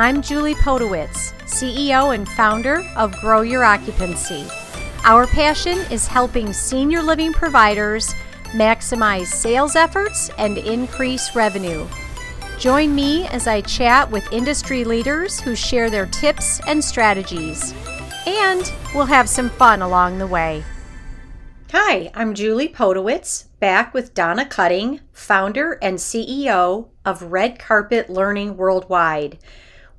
I'm Julie Podewitz, CEO and founder of Grow Your Occupancy. Our passion is helping senior living providers maximize sales efforts and increase revenue. Join me as I chat with industry leaders who share their tips and strategies. And we'll have some fun along the way. Hi, I'm Julie Podewitz, back with Donna Cutting, founder and CEO of Red Carpet Learning Worldwide.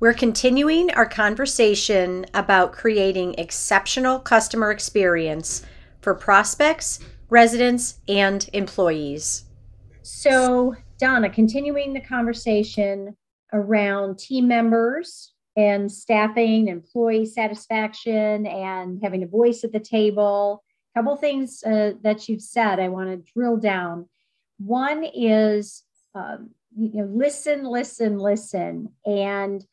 We're continuing our conversation about creating exceptional customer experience for prospects, residents, and employees. So, Donna, continuing the conversation around team members and staffing, employee satisfaction, and having a voice at the table. A couple things uh, that you've said I want to drill down. One is um, you know listen, listen, listen, and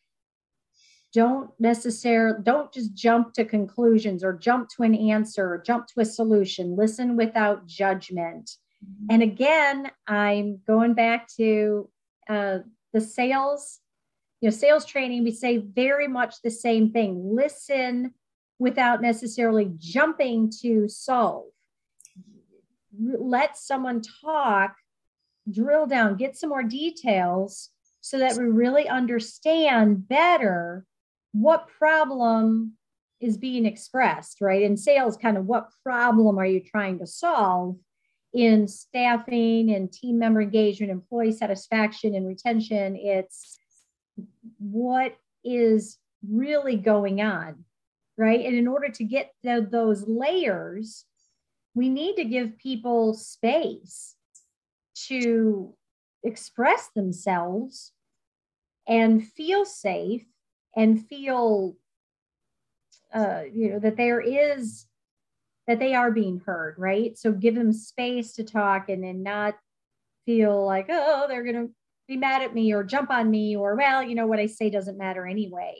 don't necessarily don't just jump to conclusions or jump to an answer or jump to a solution. Listen without judgment. Mm-hmm. and again i'm going back to uh, the sales you know sales training we say very much the same thing. Listen without necessarily jumping to solve. Let someone talk drill down get some more details so that we really understand better what problem is being expressed, right? In sales, kind of what problem are you trying to solve? In staffing and team member engagement, employee satisfaction and retention, it's what is really going on, right? And in order to get the, those layers, we need to give people space to express themselves and feel safe and feel uh, you know that there is that they are being heard right? So give them space to talk and then not feel like oh they're going to be mad at me or jump on me or well you know what i say doesn't matter anyway.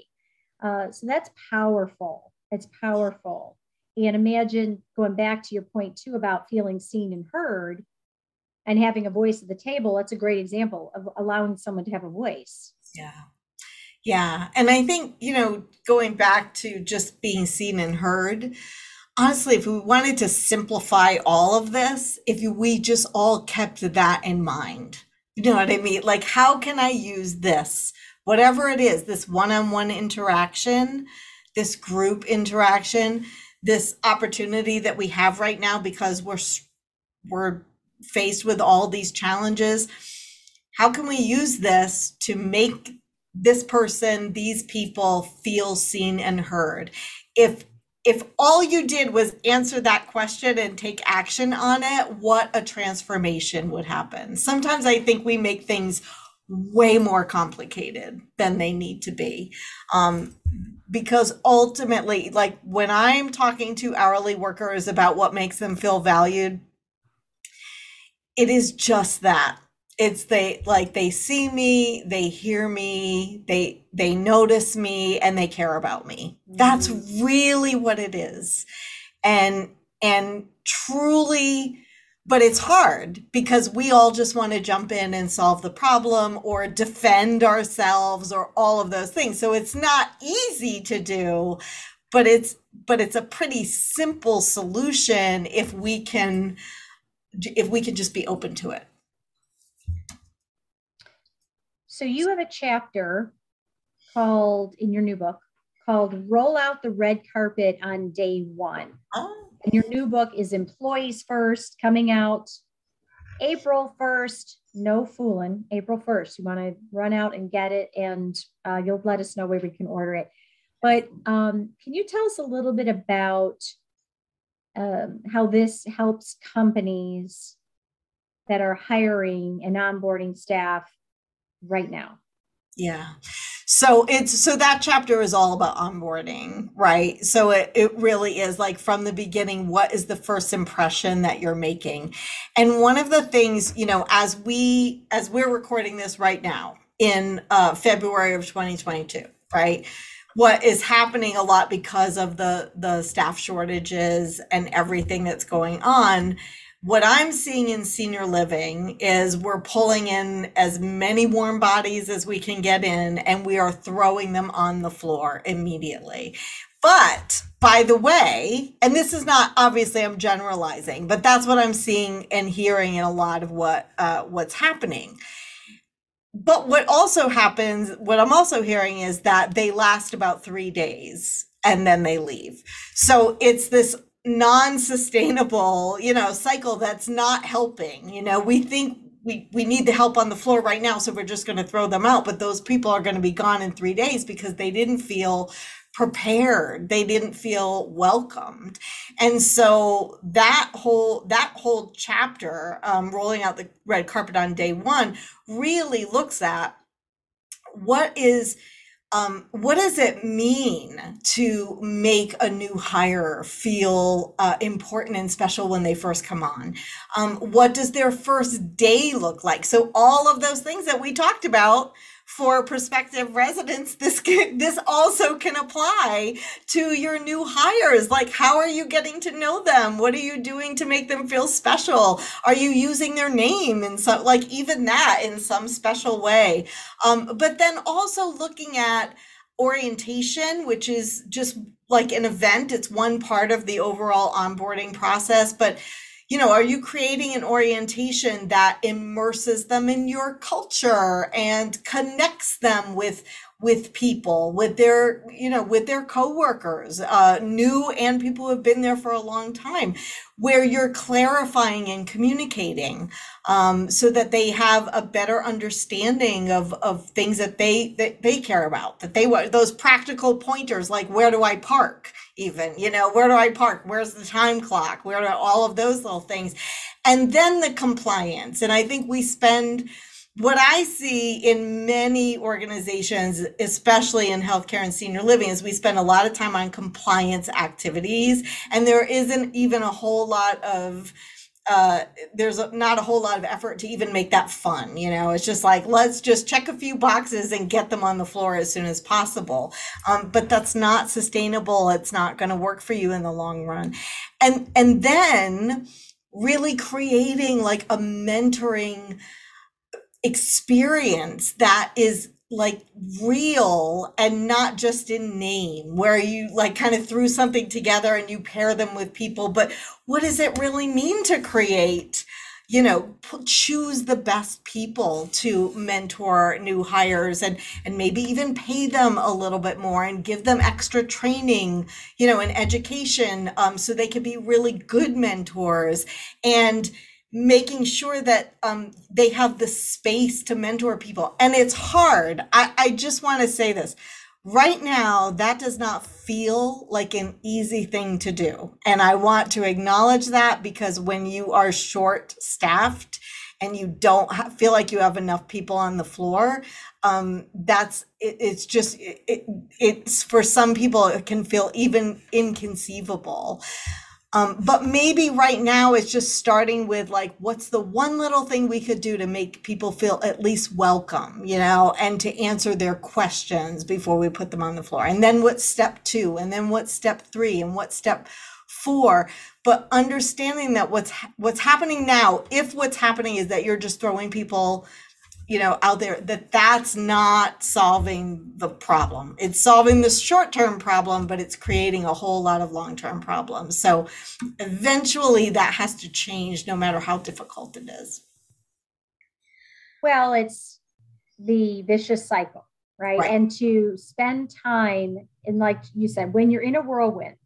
Uh, so that's powerful. It's powerful. And imagine going back to your point too about feeling seen and heard and having a voice at the table. That's a great example of allowing someone to have a voice. Yeah yeah. And I think, you know, going back to just being seen and heard, honestly, if we wanted to simplify all of this, if we just all kept that in mind, you know what I mean? Like, how can I use this, whatever it is, this one on one interaction, this group interaction, this opportunity that we have right now because we're, we're faced with all these challenges. How can we use this to make this person, these people feel seen and heard. If if all you did was answer that question and take action on it, what a transformation would happen. Sometimes I think we make things way more complicated than they need to be. Um, because ultimately, like when I'm talking to hourly workers about what makes them feel valued, it is just that it's they like they see me they hear me they they notice me and they care about me. That's mm. really what it is. And and truly but it's hard because we all just want to jump in and solve the problem or defend ourselves or all of those things. So it's not easy to do but it's but it's a pretty simple solution if we can if we can just be open to it So you have a chapter called in your new book called Roll Out the Red Carpet on Day One. Oh. And your new book is Employees First, coming out April 1st. No fooling, April 1st. You want to run out and get it, and uh, you'll let us know where we can order it. But um, can you tell us a little bit about um, how this helps companies that are hiring and onboarding staff right now. Yeah. So it's so that chapter is all about onboarding, right? So it, it really is like from the beginning, what is the first impression that you're making? And one of the things, you know, as we as we're recording this right now in uh, February of 2022, right? What is happening a lot because of the the staff shortages and everything that's going on what I'm seeing in senior living is we're pulling in as many warm bodies as we can get in and we are throwing them on the floor immediately. But by the way, and this is not obviously I'm generalizing, but that's what I'm seeing and hearing in a lot of what uh, what's happening. But what also happens, what I'm also hearing is that they last about three days and then they leave. So it's this non-sustainable, you know, cycle that's not helping. You know, we think we we need the help on the floor right now, so we're just going to throw them out, but those people are going to be gone in 3 days because they didn't feel prepared they didn't feel welcomed and so that whole that whole chapter um, rolling out the red carpet on day one really looks at what is um, what does it mean to make a new hire feel uh, important and special when they first come on? Um, what does their first day look like? So all of those things that we talked about for prospective residents, this can, this also can apply to your new hires. Like, how are you getting to know them? What are you doing to make them feel special? Are you using their name in some, like even that in some special way? Um, but then also looking at orientation, which is just like an event. It's one part of the overall onboarding process, but you know, are you creating an orientation that immerses them in your culture and connects them with with people, with their, you know, with their coworkers, uh, new and people who have been there for a long time, where you're clarifying and communicating um, so that they have a better understanding of, of things that they that they care about, that they want those practical pointers like where do I park, even, you know, where do I park? Where's the time clock? Where are all of those little things? And then the compliance. And I think we spend what I see in many organizations, especially in healthcare and senior living, is we spend a lot of time on compliance activities, and there isn't even a whole lot of uh, there's not a whole lot of effort to even make that fun. You know, it's just like let's just check a few boxes and get them on the floor as soon as possible. Um, but that's not sustainable. It's not going to work for you in the long run. And and then really creating like a mentoring experience that is like real and not just in name where you like kind of threw something together and you pair them with people but what does it really mean to create you know choose the best people to mentor new hires and and maybe even pay them a little bit more and give them extra training you know and education um, so they can be really good mentors? And making sure that um, they have the space to mentor people. And it's hard. I, I just want to say this. Right now, that does not feel like an easy thing to do. And I want to acknowledge that because when you are short staffed and you don't ha- feel like you have enough people on the floor, um, that's it, it's just it, it, it's for some people it can feel even inconceivable um, but maybe right now it's just starting with like, what's the one little thing we could do to make people feel at least welcome, you know, and to answer their questions before we put them on the floor. And then what's step two? And then what's step three? And what's step four? But understanding that what's what's happening now, if what's happening is that you're just throwing people you know out there that that's not solving the problem. It's solving the short-term problem but it's creating a whole lot of long-term problems. So eventually that has to change no matter how difficult it is. Well it's the vicious cycle right, right. and to spend time in like you said when you're in a whirlwind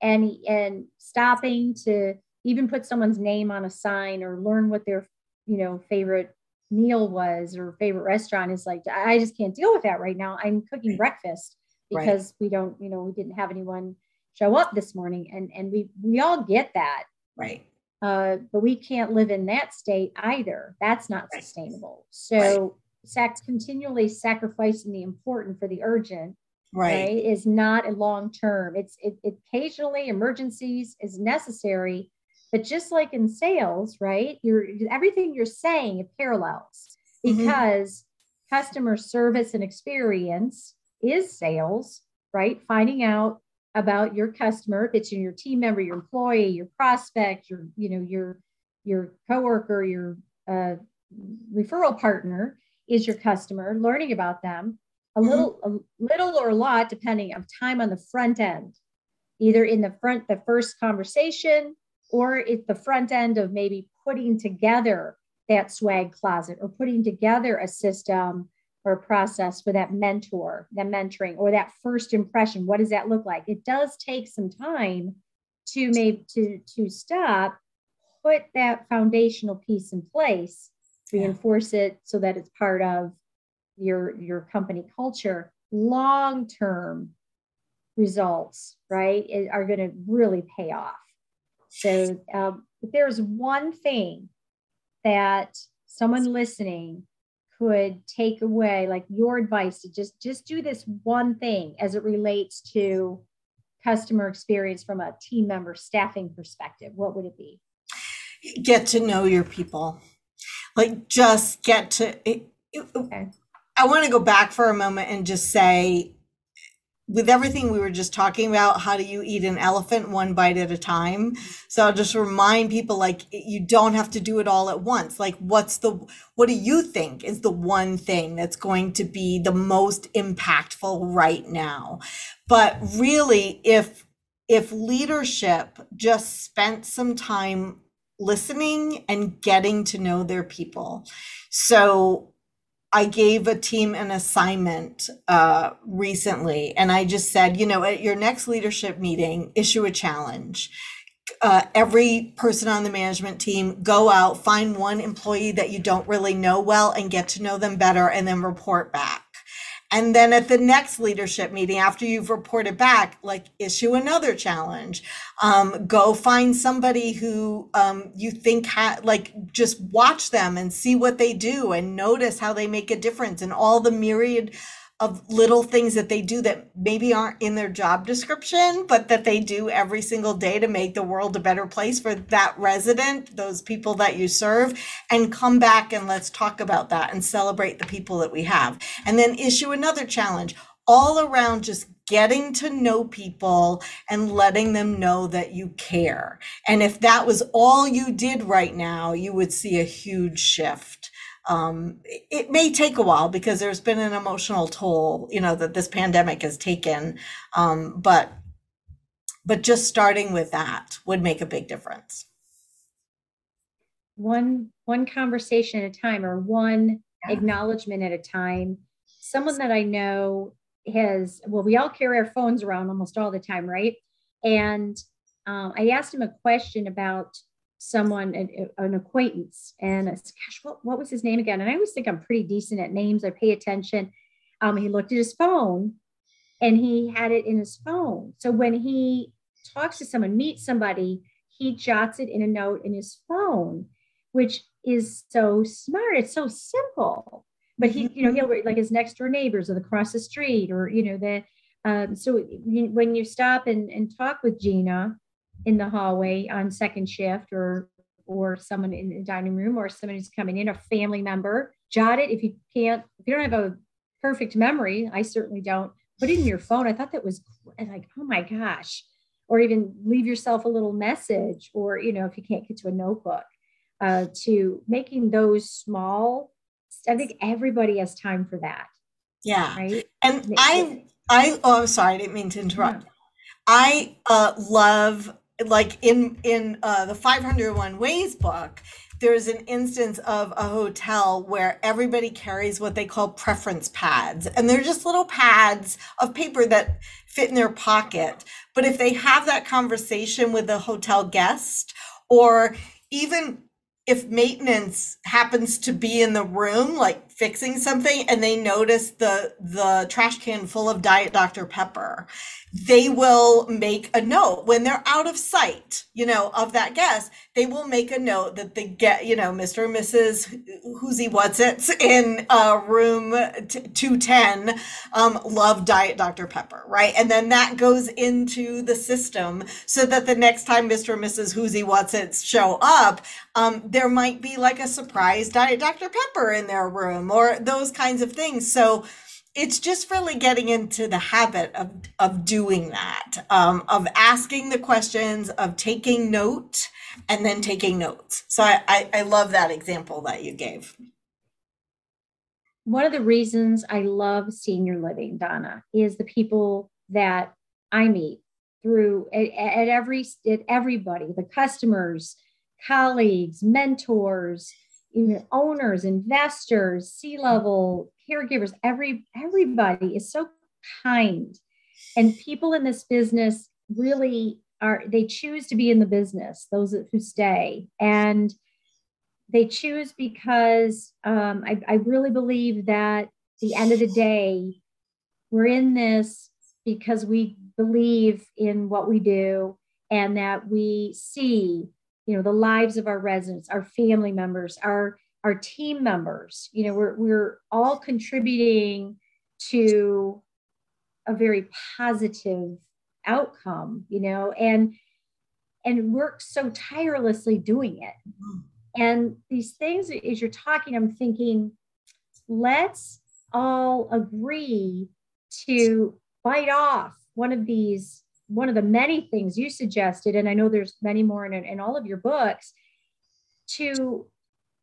and and stopping to even put someone's name on a sign or learn what their you know favorite meal was or favorite restaurant is like i just can't deal with that right now. I'm cooking breakfast because right. we don't you know we didn't have anyone show up this morning. And and we we all get that. Right. Uh, but we can't live in that state either. That's not right. sustainable. So right. sac- continually sacrificing the important for the urgent right, right is not a long term. It's it, occasionally emergencies is necessary but just like in sales, right? You're everything you're saying it parallels mm-hmm. because mm-hmm. customer service and experience is sales, right? Finding out about your customer, if it's your team member, your employee, your prospect, your, you know, your your coworker, your uh, referral partner is your customer, learning about them a mm-hmm. little, a little or a lot, depending of time on the front end, either in the front, the first conversation, or it's the front end of maybe putting together that swag closet or putting together a system or a process for that mentor, that mentoring, or that first impression. What does that look like? It does take some time to maybe to to stop, put that foundational piece in place, reinforce it so that it's part of your your company culture. Long term results, right, are going to really pay off. So, um, if there's one thing that someone listening could take away like your advice to just just do this one thing as it relates to customer experience from a team member staffing perspective what would it be get to know your people like just get to it, okay. i want to go back for a moment and just say with everything we were just talking about, how do you eat an elephant one bite at a time? So I'll just remind people like you don't have to do it all at once. Like what's the what do you think is the one thing that's going to be the most impactful right now? But really if if leadership just spent some time listening and getting to know their people. So I gave a team an assignment uh, recently, and I just said, you know, at your next leadership meeting, issue a challenge. Uh, every person on the management team go out, find one employee that you don't really know well, and get to know them better, and then report back. And then at the next leadership meeting, after you've reported back, like issue another challenge. Um, go find somebody who um, you think ha- like just watch them and see what they do and notice how they make a difference and all the myriad of little things that they do that maybe aren't in their job description, but that they do every single day to make the world a better place for that resident, those people that you serve, and come back and let's talk about that and celebrate the people that we have. And then issue another challenge all around just getting to know people and letting them know that you care. And if that was all you did right now, you would see a huge shift um, it may take a while because there's been an emotional toll, you know, that this pandemic has taken. Um, but but just starting with that would make a big difference. One one conversation at a time, or one yeah. acknowledgement at a time. Someone that I know has well, we all carry our phones around almost all the time, right? And um, I asked him a question about someone, an, an acquaintance, and I said, gosh, what, what was his name again? And I always think I'm pretty decent at names. I pay attention. Um, he looked at his phone and he had it in his phone. So when he talks to someone, meets somebody, he jots it in a note in his phone, which is so smart. It's so simple. But he, you know, he'll like his next door neighbors or the across the street, or you know, the um, so when you stop and, and talk with Gina, in the hallway on second shift or or someone in the dining room or someone who's coming in, a family member. Jot it if you can't, if you don't have a perfect memory, I certainly don't, put it in your phone. I thought that was like, oh my gosh. Or even leave yourself a little message, or you know, if you can't get to a notebook, uh, to making those small. I think everybody has time for that. Yeah. Right. And I, I, oh, I'm sorry, I didn't mean to interrupt. I uh, love like in in uh, the 501 ways book there's an instance of a hotel where everybody carries what they call preference pads. And they're just little pads of paper that fit in their pocket. But if they have that conversation with a hotel guest or even if maintenance happens to be in the room like fixing something and they notice the the trash can full of diet dr pepper they will make a note when they're out of sight, you know, of that guest. They will make a note that the get, you know, Mr. and Mrs. Who's What's It's in uh, room t- 210 um, love Diet Dr. Pepper, right? And then that goes into the system so that the next time Mr. and Mrs. Who's What's It's show up, um, there might be like a surprise Diet Dr. Pepper in their room or those kinds of things. So, it's just really getting into the habit of of doing that, um, of asking the questions, of taking note, and then taking notes. So I, I, I love that example that you gave. One of the reasons I love senior living, Donna, is the people that I meet through at, at every at everybody, the customers, colleagues, mentors, even owners, investors, C-level caregivers, every everybody is so kind. And people in this business really are they choose to be in the business, those who stay. And they choose because um, I, I really believe that the end of the day, we're in this because we believe in what we do and that we see you know the lives of our residents our family members our our team members. You know we're we're all contributing to a very positive outcome you know and and work so tirelessly doing it. And these things as you're talking i'm thinking let's all agree to bite off one of these one of the many things you suggested and i know there's many more in, in all of your books to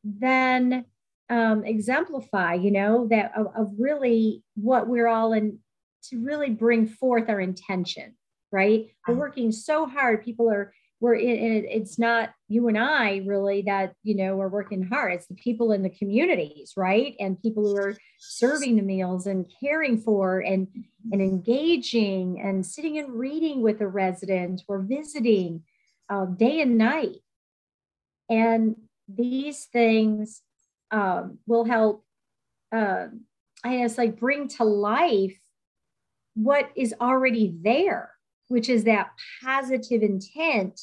then um, exemplify you know that of, of really what we're all in to really bring forth our intention right we're uh-huh. working so hard people are we're in, it's not you and I really that you know are working hard. It's the people in the communities, right? And people who are serving the meals and caring for and and engaging and sitting and reading with a resident or visiting uh, day and night. And these things um, will help. Uh, I guess like bring to life what is already there which is that positive intent,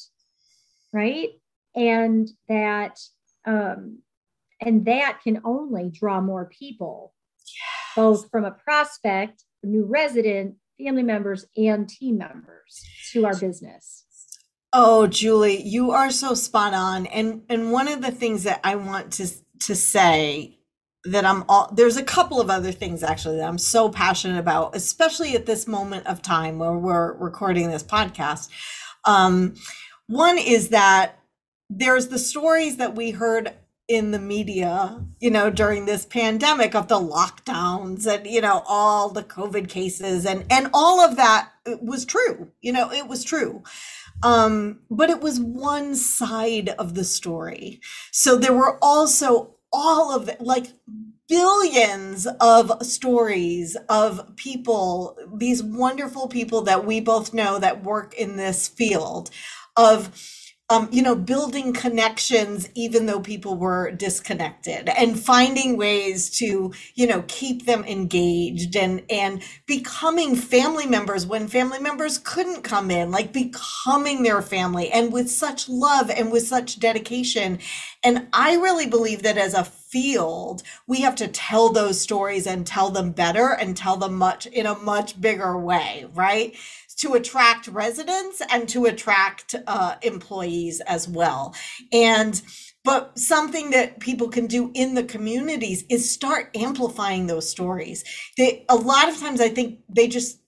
right? And that um, and that can only draw more people, yes. both from a prospect, a new resident, family members, and team members to our business. Oh, Julie, you are so spot on. And and one of the things that I want to to say that I'm all there's a couple of other things actually that I'm so passionate about, especially at this moment of time where we're recording this podcast. Um, one is that there's the stories that we heard in the media, you know, during this pandemic of the lockdowns and you know all the COVID cases and and all of that was true. You know, it was true. Um, but it was one side of the story. So there were also all of like billions of stories of people, these wonderful people that we both know that work in this field of um, you know, building connections even though people were disconnected and finding ways to, you know, keep them engaged and, and becoming family members when family members couldn't come in, like becoming their family and with such love and with such dedication. And I really believe that as a field, we have to tell those stories and tell them better and tell them much in a much bigger way, right? To attract residents and to attract uh, employees as well. And but something that people can do in the communities is start amplifying those stories. They a lot of times I think they just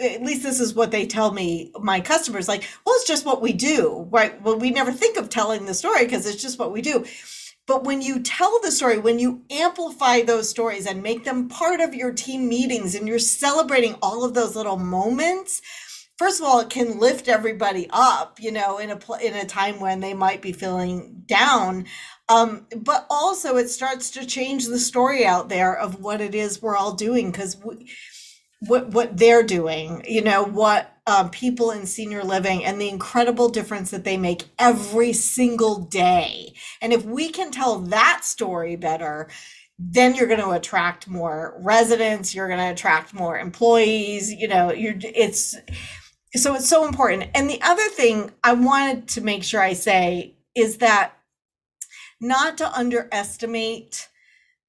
at least this is what they tell me my customers like well it's just what we do right well we never think of telling the story because it's just what we do but when you tell the story, when you amplify those stories and make them part of your team meetings and you're celebrating all of those little moments, first of all, it can lift everybody up, you know, in a in a time when they might be feeling down. Um, but also, it starts to change the story out there of what it is we're all doing because what what they're doing, you know, what um, people in senior living and the incredible difference that they make every single day. And if we can tell that story better, then you're going to attract more residents you're going to attract more employees you know you're it's so it's so important. And the other thing I wanted to make sure I say is that not to underestimate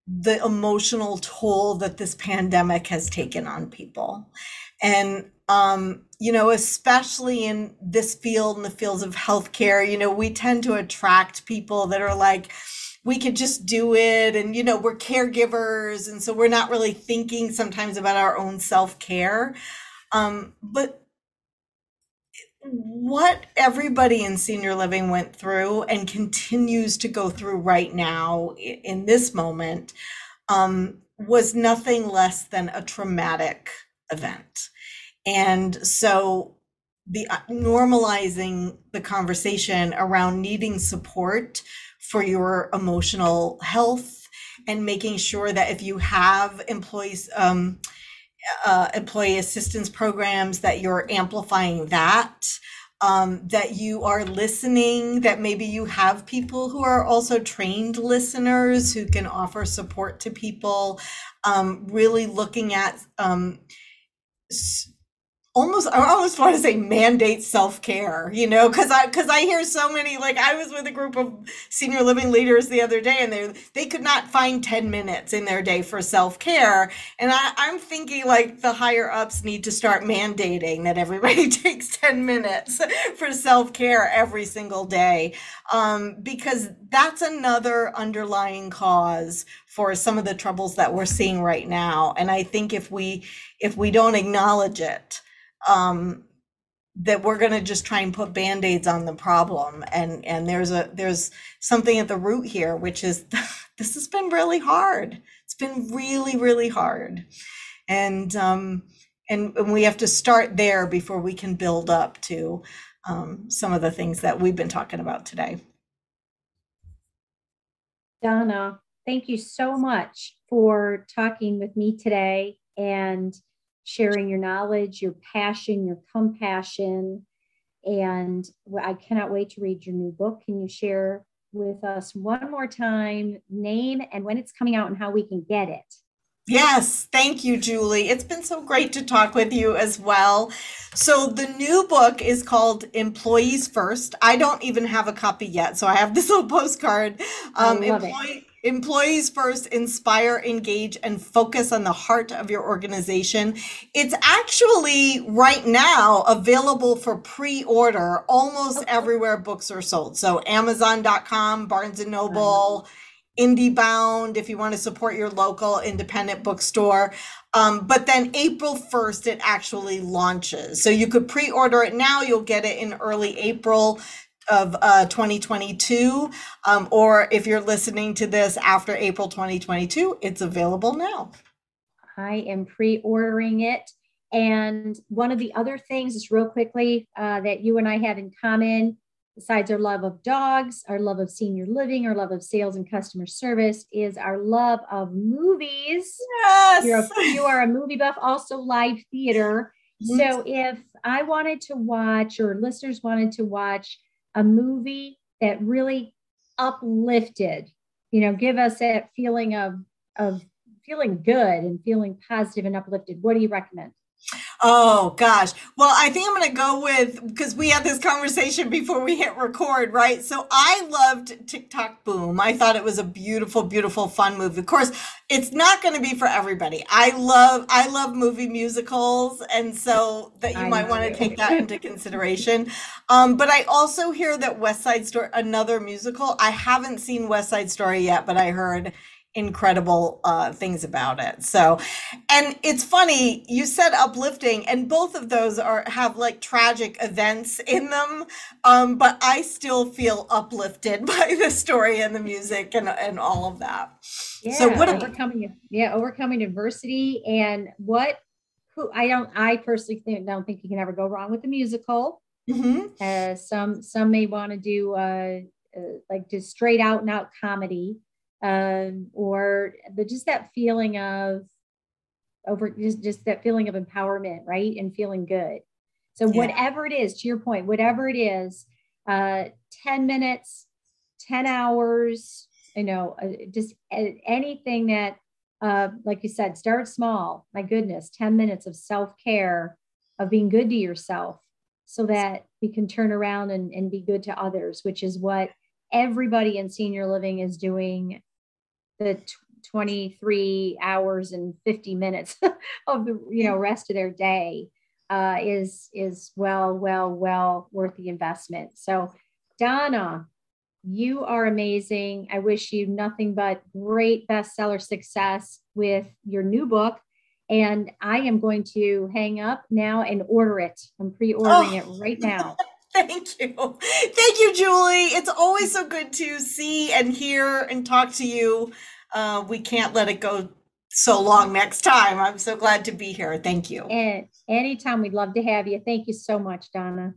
the emotional toll that this pandemic has taken on people. And, um, you know, especially in this field, in the fields of healthcare, you know, we tend to attract people that are like, we could just do it and you know we're caregivers and so we're not really thinking sometimes about our own self-care um, but what everybody in senior living went through and continues to go through right now in this moment um, was nothing less than a traumatic event. And so the uh, normalizing the conversation around needing support for your emotional health and making sure that if you have employees um, uh, employee assistance programs that you're amplifying that um, that you are listening that maybe you have people who are also trained listeners who can offer support to people um, really looking at um, almost I almost want to say mandate self-care, you know, because I because I hear so many like I was with a group of senior living leaders the other day and they they could not find 10 minutes in their day for self-care. And I, I'm thinking like the higher ups need to start mandating that everybody takes 10 minutes for self-care every single day. Um, because that's another underlying cause for some of the troubles that we're seeing right now. And I think if we if we don't acknowledge it, um, that we're going to just try and put band-aids on the problem. And and there's a there's something at the root here which is this has been really hard. It's been really really hard. And um and, and we have to start there before we can build up to um, some of the things that we've been talking about today. Donna thank you so much for talking with me today. And sharing your knowledge, your passion, your compassion. And I cannot wait to read your new book. Can you share with us one more time name and when it's coming out and how we can get it? Yes, thank you, Julie. It's been so great to talk with you as well. So, the new book is called Employees First. I don't even have a copy yet, so I have this little postcard. Um, employee, Employees first inspire, engage, and focus on the heart of your organization. It's actually right now available for pre order almost everywhere books are sold. So, Amazon.com, Barnes and Noble, IndieBound, if you want to support your local independent bookstore. Um, but then April 1st, it actually launches. So, you could pre order it now, you'll get it in early April of uh, 2022. Um, or if you're listening to this after April 2022, it's available now. I am pre ordering it. And one of the other things, just real quickly, uh, that you and I have in common, besides our love of dogs, our love of senior living, our love of sales and customer service, is our love of movies. Yes. You're a, you are a movie buff, also live theater. So if I wanted to watch, or listeners wanted to watch a movie that really uplifted, you know, give us that feeling of of feeling good and feeling positive and uplifted. What do you recommend? Oh gosh. Well, I think I'm going to go with because we had this conversation before we hit record, right? So I loved Tick-Tock Boom. I thought it was a beautiful, beautiful, fun movie. Of course, it's not going to be for everybody. I love, I love movie musicals, and so that you I might want to take that into consideration. Um, but I also hear that West Side Story, another musical. I haven't seen West Side Story yet, but I heard incredible uh, things about it. So, and it's funny you said uplifting, and both of those are have like tragic events in them. Um, but I still feel uplifted by the story and the music and and all of that. Yeah, so what overcoming yeah overcoming adversity and what who I don't I personally think, don't think you can ever go wrong with a musical. Mm-hmm. Uh, some some may want to do uh, uh, like just straight out and out comedy um, or the just that feeling of over just, just that feeling of empowerment, right? And feeling good. So yeah. whatever it is, to your point, whatever it is, uh, 10 minutes, 10 hours, you know, uh, just anything that, uh, like you said, start small. My goodness, 10 minutes of self-care, of being good to yourself so that we can turn around and, and be good to others, which is what everybody in senior living is doing the 23 hours and 50 minutes of the you know rest of their day uh, is is well well well worth the investment so donna You are amazing. I wish you nothing but great bestseller success with your new book. And I am going to hang up now and order it. I'm pre ordering oh. it right now. Thank you. Thank you, Julie. It's always so good to see and hear and talk to you. Uh, we can't let it go so long next time. I'm so glad to be here. Thank you. And anytime we'd love to have you. Thank you so much, Donna.